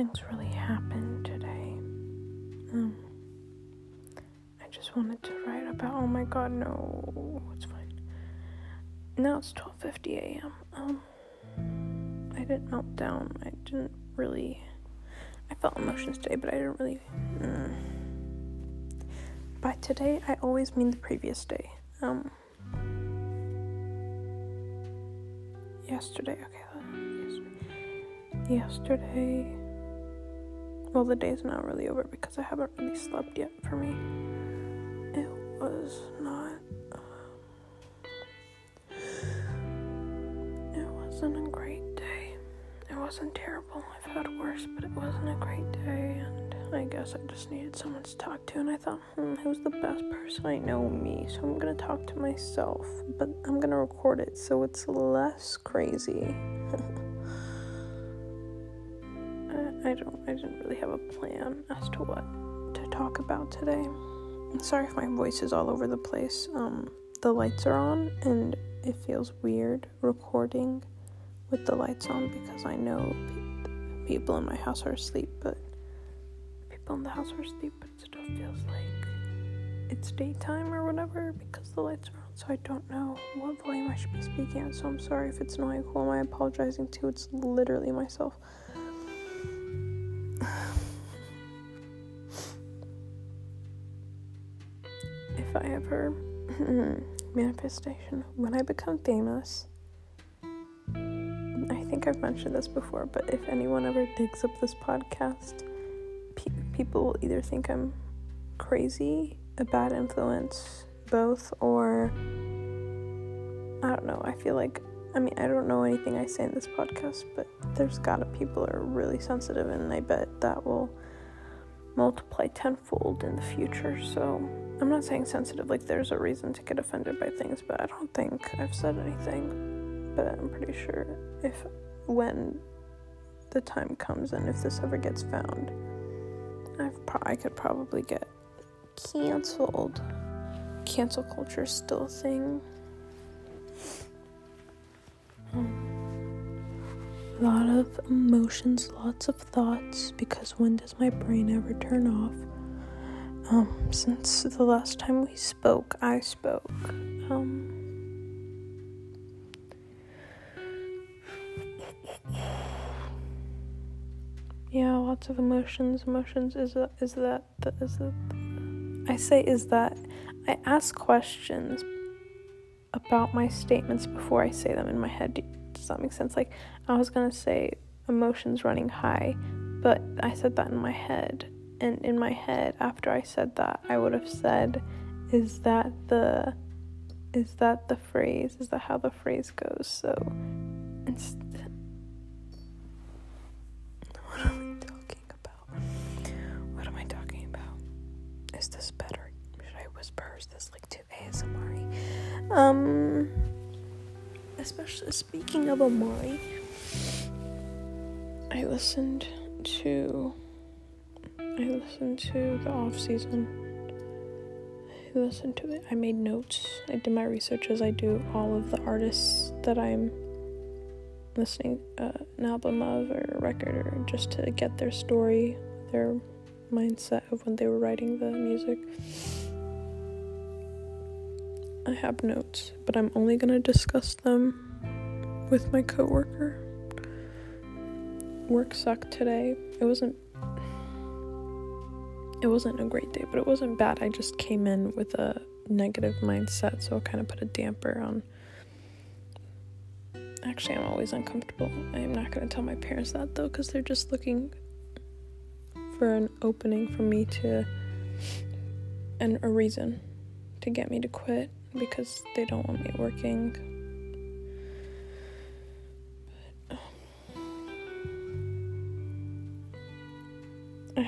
Nothing's really happened today. Um, I just wanted to write about. Oh my God, no, it's fine. Now it's 12:50 a.m. Um, I didn't melt down. I didn't really. I felt emotions today, but I didn't really. Mm. By today, I always mean the previous day. Um, yesterday, okay, yesterday. Yesterday. Well, the day's not really over because I haven't really slept yet for me. It was not. Um, it wasn't a great day. It wasn't terrible. I've had worse, but it wasn't a great day, and I guess I just needed someone to talk to, and I thought, hmm, who's the best person I know? Me. So I'm gonna talk to myself, but I'm gonna record it so it's less crazy. I, don't. I didn't really have a plan as to what to talk about today. I'm sorry if my voice is all over the place. Um, the lights are on, and it feels weird recording with the lights on because I know pe- people in my house are asleep, but people in the house are asleep, but it still feels like it's daytime or whatever because the lights are on. So I don't know what volume I should be speaking at. So I'm sorry if it's annoying. Who am I apologizing to? It's literally myself. If manifestation when I become famous. I think I've mentioned this before, but if anyone ever digs up this podcast, people will either think I'm crazy, a bad influence, both, or I don't know. I feel like, I mean, I don't know anything I say in this podcast, but there's gotta people are really sensitive, and I bet that will multiply tenfold in the future. So I'm not saying sensitive, like there's a reason to get offended by things, but I don't think I've said anything. But I'm pretty sure if when the time comes and if this ever gets found, I've pro- I could probably get canceled. Cancel culture is still a thing. A lot of emotions, lots of thoughts, because when does my brain ever turn off? Um, since the last time we spoke, I spoke. Um, yeah, lots of emotions. Emotions is that is that is that I say is that I ask questions about my statements before I say them in my head. Does that make sense? Like I was gonna say emotions running high, but I said that in my head, and in my head after I said that, I would have said, "Is that the, is that the phrase? Is that how the phrase goes?" So, what am I talking about? What am I talking about? Is this better? Should I whisper? Is this like too ASMR? Um, especially speaking of Amari, I listened to. I listened to the off season. I listened to it. I made notes. I did my research as I do all of the artists that I'm listening uh, an album of or a record or just to get their story, their mindset of when they were writing the music. I have notes, but I'm only going to discuss them with my coworker. Work sucked today. It wasn't it wasn't a great day, but it wasn't bad. I just came in with a negative mindset, so it kind of put a damper on Actually, I'm always uncomfortable. I am not going to tell my parents that though cuz they're just looking for an opening for me to and a reason to get me to quit because they don't want me working.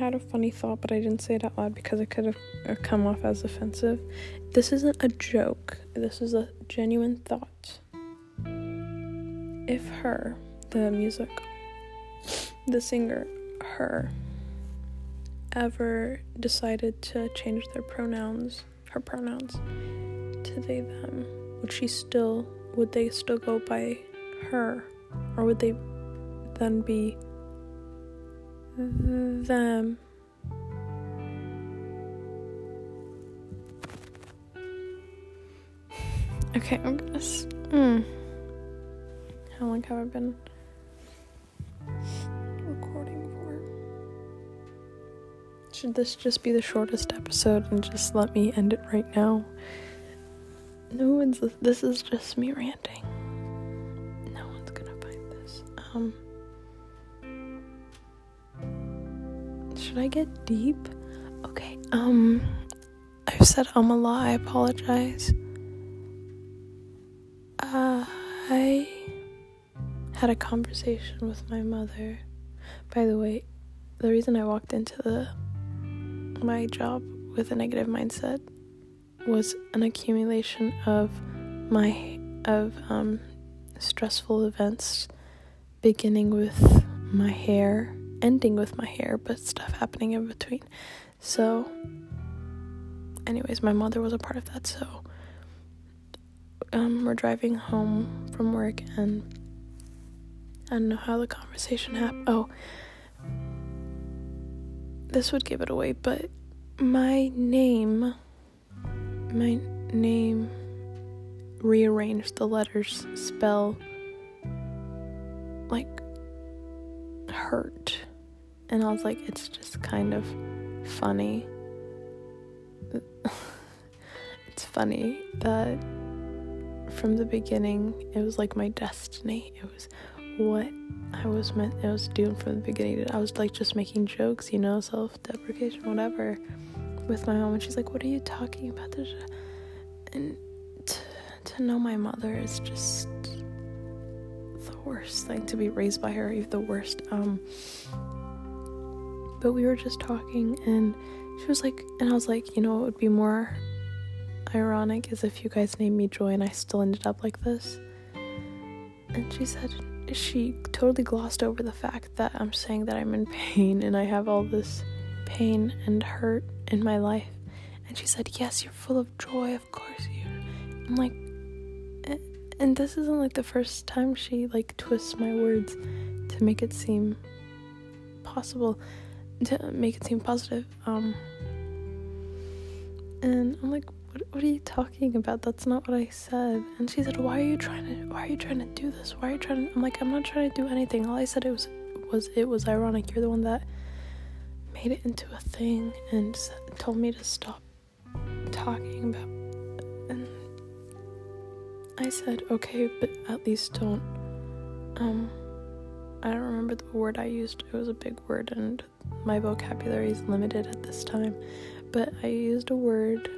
Had a funny thought, but I didn't say it out loud because it could have uh, come off as offensive. This isn't a joke, this is a genuine thought. If her, the music, the singer, her, ever decided to change their pronouns, her pronouns, to they, them, would she still would they still go by her or would they then be them. Okay i'm gonna mm. how long have i been recording for? Should this just be the shortest episode and just let me end it right now? No one's this is just me ranting. No one's gonna find this um should i get deep? Okay um i've said um a lot i apologize. Uh, i had a conversation with my mother. By the way the reason i walked into the my job with a negative mindset was an accumulation of my of um, stressful events beginning with my hair ending with my hair but stuff happening in between. So anyways my mother was a part of that so um, we're driving home from work and i don't know how the conversation happened oh this would give it away but my name my name rearranged the letters spell like hurt and i was like it's just kind of funny. It's funny that from the beginning it was like my destiny. It was what i was meant i was doing from the beginning. I was like just making jokes you know self-deprecation whatever with my mom. And she's like what are you talking about? And to, to know my mother is just the worst thing to be raised by her the worst um but we were just talking and she was like and i was like you know it would be more ironic is if you guys named me joy and i still ended up like this. And she said she totally glossed over the fact that i'm saying that i'm in pain and i have all this pain and hurt in my life. And she said, Yes, you're full of joy, of course you I'm like eh, and this isn't like the first time she like twists my words to make it seem possible to make it seem positive. Um and I'm like, what, what are you talking about? That's not what I said. And she said, Why are you trying to why are you trying to do this? Why are you trying to I'm like, I'm not trying to do anything. All I said it was was it was ironic. You're the one that made it into a thing and told me to stop talking about and I said okay but at least don't um I don't remember the word I used it was a big word and my vocabulary is limited at this time but I used a word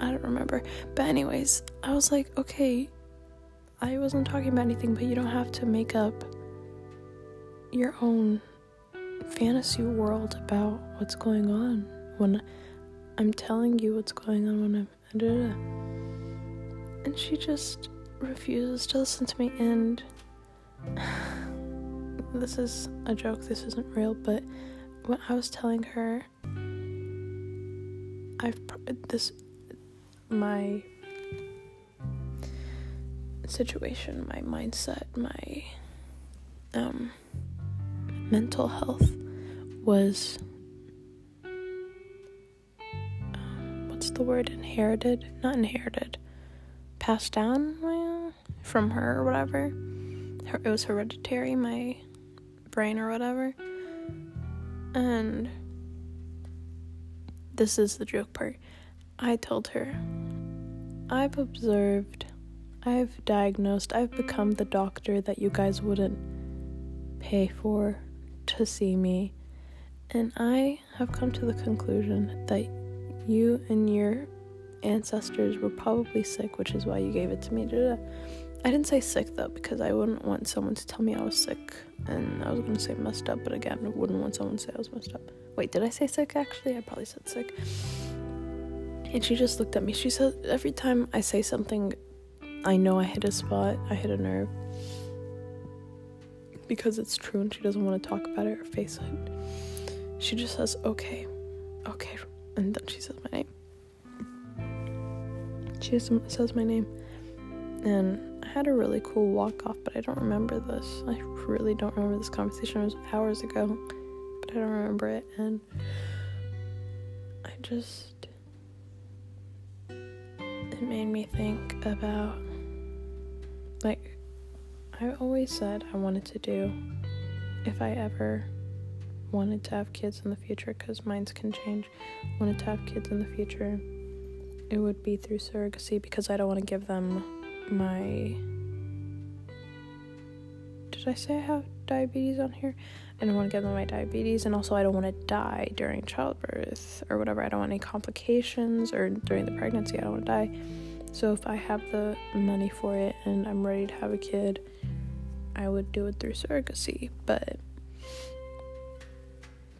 I don't remember. But anyways I was like okay I wasn't talking about anything but you don't have to make up your own fantasy world about what's going on when I'm telling you what's going on when I'm and she just refuses to listen to me and this is a joke this isn't real but when I was telling her I've this my situation my mindset my um mental health was um, what's the word inherited not inherited passed down well, from her or whatever. Her, it was hereditary my brain or whatever. And this is the joke part. I told her i've observed i've diagnosed i've become the doctor that you guys wouldn't pay for to see me, and I have come to the conclusion that you and your ancestors were probably sick, which is why you gave it to me. I didn't say sick though, because I wouldn't want someone to tell me I was sick, and I was gonna say messed up, but again, I wouldn't want someone to say I was messed up. Wait, did I say sick actually? I probably said sick. And she just looked at me. She said, Every time I say something, I know I hit a spot, I hit a nerve because it's true and she doesn't want to talk about it or face it. She just says, okay, okay, and then she says my name. She says my name. And I had a really cool walk off, but I don't remember this. I really don't remember this conversation. It was hours ago, but I don't remember it. And I just. It made me think about. Like, I always said I wanted to do if I ever wanted to have kids in the future because minds can change wanted to have kids in the future it would be through surrogacy because i don't want to give them my did i say i have diabetes on here? I don't want to give them my diabetes and also i don't want to die during childbirth or whatever. I don't want any complications or during the pregnancy i don't want to die. So if i have the money for it and i'm ready to have a kid i would do it through surrogacy but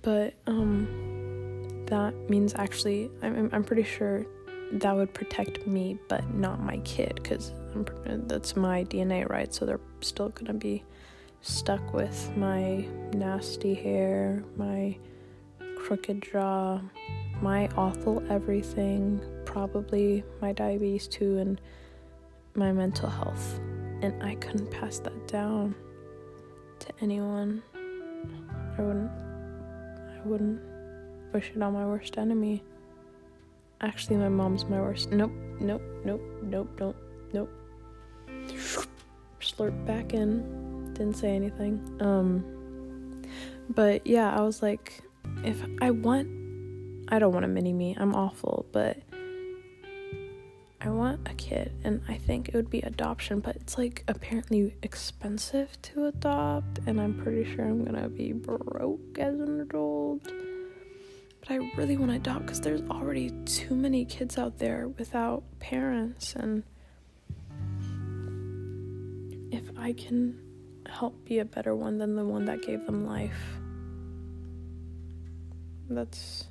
but um that means actually I'm I'm pretty sure that would protect me but not my kid cuz that's my DNA, right? So they're still to be stuck with my nasty hair, my crooked jaw, my awful everything, probably my diabetes too and my mental health. And I couldn't pass that down to anyone. I wouldn't I wouldn't wish it on my worst enemy. Actually, my mom's my worst. Nope, nope, nope, nope, nope, nope. Slurp back in. Didn't say anything. Um, but yeah, I was like, if I want, I don't want a mini me. I'm awful, but I want a kid, and I think it would be adoption, but it's like apparently expensive to adopt, and I'm pretty sure I'm gonna be broke as an adult. But I really want to adopt because there's already too many kids out there without parents, and if I can help be a better one than the one that gave them life, that's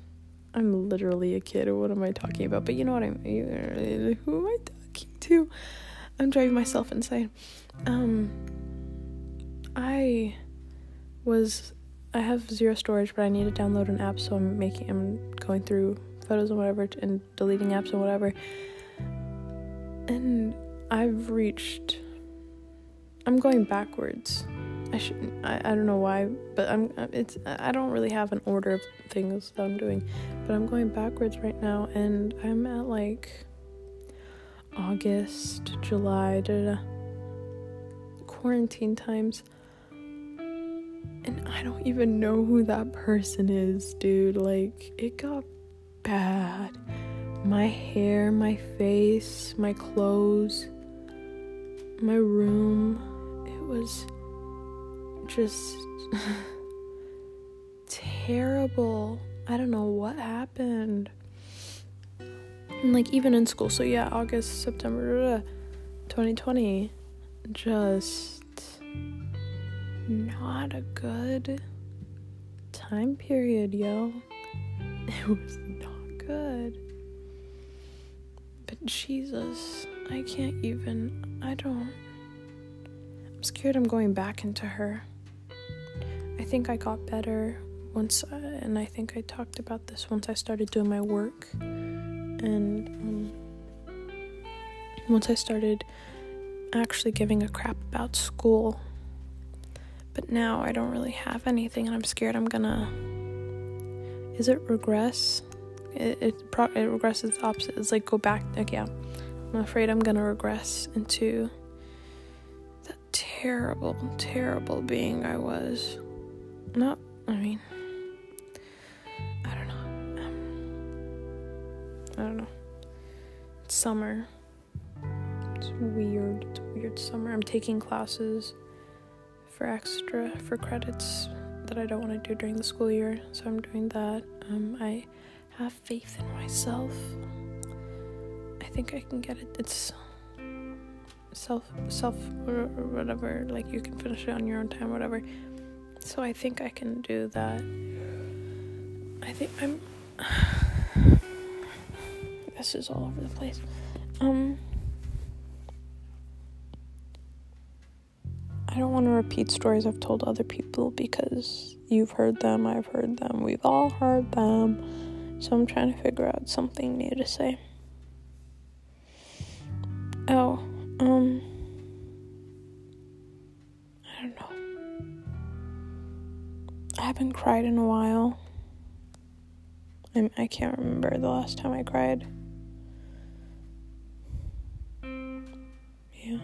I'm literally a kid. or What am I talking about? But you know what I mean. Who am I talking to? I'm driving myself insane. Um, I was. I have zero storage, but I need to download an app, so I'm making. I'm going through photos and whatever, and deleting apps and whatever. And I've reached. I'm going backwards I shouldn't. I, I don't know why, but I'm. Uh, it's. I don't really have an order of things that I'm doing, but I'm going backwards right now, and I'm at like August, July, da, da, quarantine times, and I don't even know who that person is, dude. Like it got bad. My hair, my face, my clothes, my room. It was just terrible. I don't know what happened. And like even in school, so yeah, August, September, 2020, just not a good time period, yo. It was not good. But Jesus, I can't even, I don't, scared I'm going back into her. I think I got better once, uh, and I think I talked about this once I started doing my work, and um, once I started actually giving a crap about school. But now I don't really have anything, and I'm scared I'm gonna. Is it regress? It it, pro- it regresses the opposite. It's like go back. Like yeah, I'm afraid I'm gonna regress into terrible, terrible being I was. Not, I mean, I don't know. Um, I don't know. It's summer. It's weird. It's weird summer. I'm taking classes for extra, for credits that I don't want to do during the school year. So I'm doing that. Um, I have faith in myself. I think I can get it. It's self, self, or whatever. Like you can finish it on your own time, whatever. So I think I can do that. I think I'm. this is all over the place. Um. I don't want to repeat stories I've told other people because you've heard them, I've heard them, we've all heard them. So I'm trying to figure out something new to say. Um, I don't know. I haven't cried in a while. I'm, I can't remember the last time I cried. Yeah.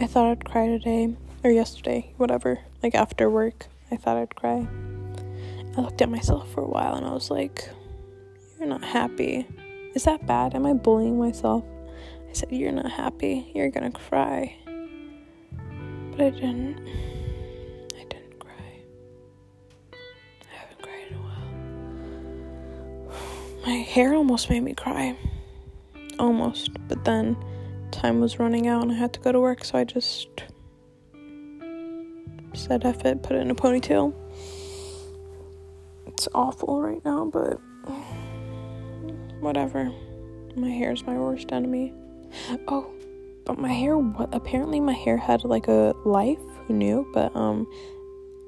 I thought I'd cry today or yesterday, whatever. Like after work, I thought I'd cry. I looked at myself for a while and I was like, You're not happy. Is that bad? Am I bullying myself? Said, You're not happy. You're gonna cry. But I didn't. I didn't cry. I haven't cried in a while. My hair almost made me cry. Almost. But then time was running out and I had to go to work, so I just said F it, put it in a ponytail. It's awful right now, but whatever. My hair's my worst enemy. Oh, but my hair, what, apparently my hair had like a life. Who knew? But, um,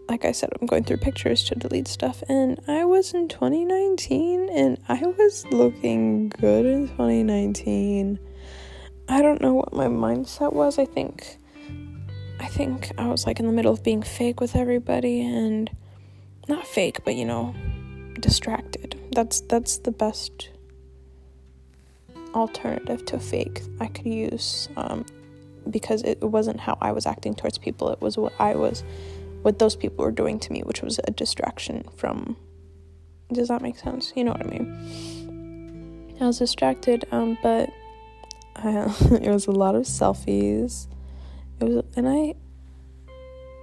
like I said, I'm going through pictures to delete stuff, and I was in 2019, and I was looking good in 2019. I don't know what my mindset was. I think I think I was like in the middle of being fake with everybody and not fake, but you know, distracted. That's that's the best alternative to fake I could use um, because it wasn't how I was acting towards people. It was what I was, what those people were doing to me, which was a distraction from. Does that make sense? You know what I mean. I was distracted, um, but I, it was a lot of selfies. It was, and I,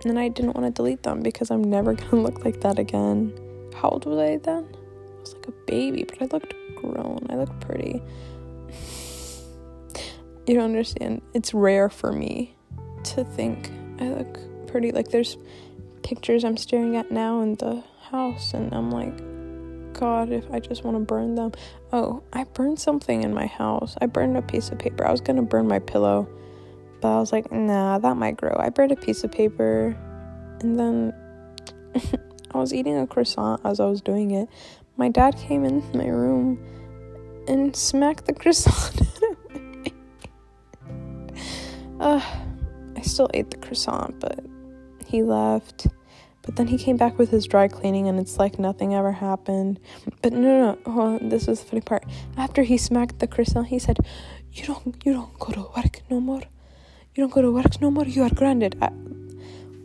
and I didn't want to delete them because I'm never gonna look like that again. How old was I then? I was like a baby, but I looked grown. I looked pretty. You don't understand. It's rare for me to think I look pretty. Like there's pictures I'm staring at now in the house, and I'm like, God, if I just want to burn them. Oh, I burned something in my house. I burned a piece of paper. I was gonna burn my pillow, but I was like, nah, that might grow. I burned a piece of paper, and then I was eating a croissant as I was doing it. My dad came in my room and smacked the croissant. uh, I still ate the croissant, but he left. But then he came back with his dry cleaning and it's like nothing ever happened. But no, no, no. Oh, this is the funny part. After he smacked the croissant, he said, "You don't, you don't go to work no more. You don't go to work no more. You are grounded." I,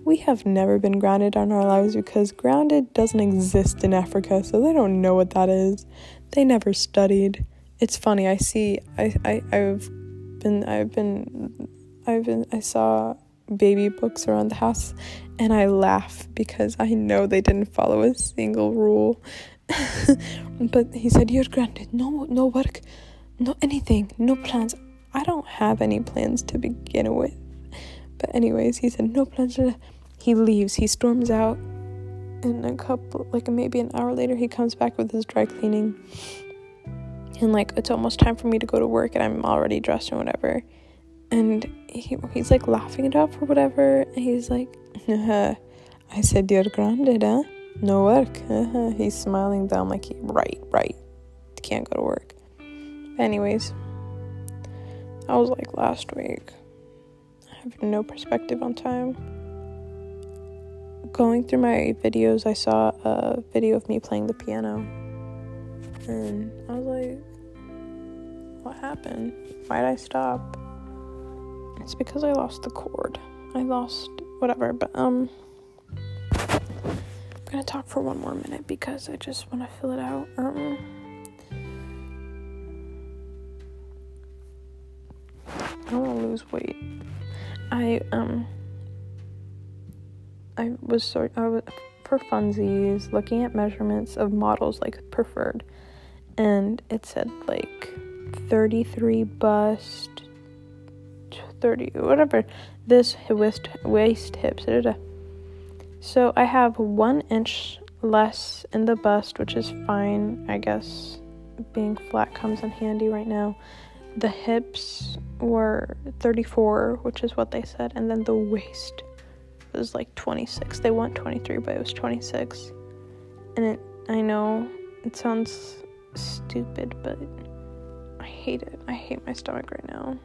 we have never been grounded in our lives because grounded doesn't exist in Africa, so they don't know what that is. They never studied. It's funny. I see. I, I, I've been. I've been. I've been. I saw baby books around the house and I laugh because I know they didn't follow a single rule. but he said, You're granted no no work, no anything, no plans. I don't have any plans to begin with. But anyways, he said no plans. He leaves, he storms out, and a couple like maybe an hour later he comes back with his dry cleaning. And like it's almost time for me to go to work and I'm already dressed or whatever and he, he's like laughing it off or whatever. And he's like, I said, You're grounded, huh? No work. He's smiling down like, Right, right. Can't go to work. Anyways, I was like last week. I have no perspective on time. Going through my videos, I saw a video of me playing the piano. And I was like, What happened? Why'd I stop? It's because I lost the cord. I lost whatever, but um I'm gonna talk for one more minute because I just wanna fill it out. Um I don't wanna lose weight. I um I was sort I was for funsies looking at measurements of models like preferred and it said like 33 bust 30 whatever this waist waist hips so i have one inch less in the bust which is fine i guess. Being flat comes in handy right now. The hips were 34 which is what they said and then the waist was like 26 they want 23 but it was 26 and it i know it sounds stupid but hate it i hate my stomach right now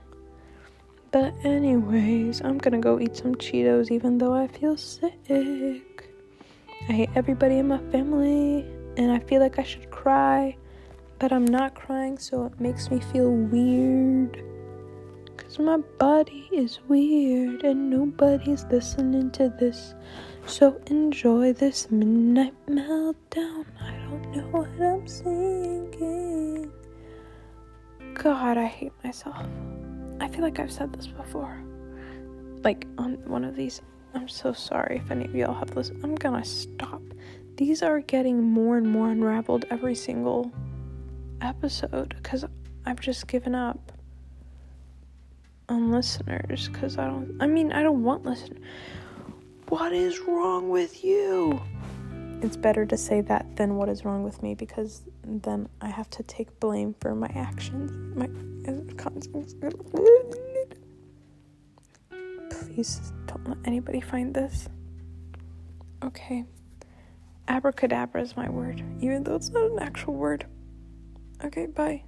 but, anyways, I'm gonna go eat some Cheetos even though I feel sick. I hate everybody in my family, and I feel like I should cry, but I'm not crying, so it makes me feel weird. Cause my body is weird, and nobody's listening to this. So enjoy this midnight meltdown. I don't know what I'm singing. God, I hate myself. I feel like I've said this before. Like on one of these. I'm so sorry if any of y'all have this. I'm gonna stop. These are getting more and more unraveled every single episode because I've just given up on listeners because I don't. I mean, I don't want listeners. What is wrong with you? It's better to say that than what is wrong with me because then I have to take blame for my actions. My Please don't let anybody find this. Okay. Abracadabra is my word, even though it's not an actual word. Okay, bye.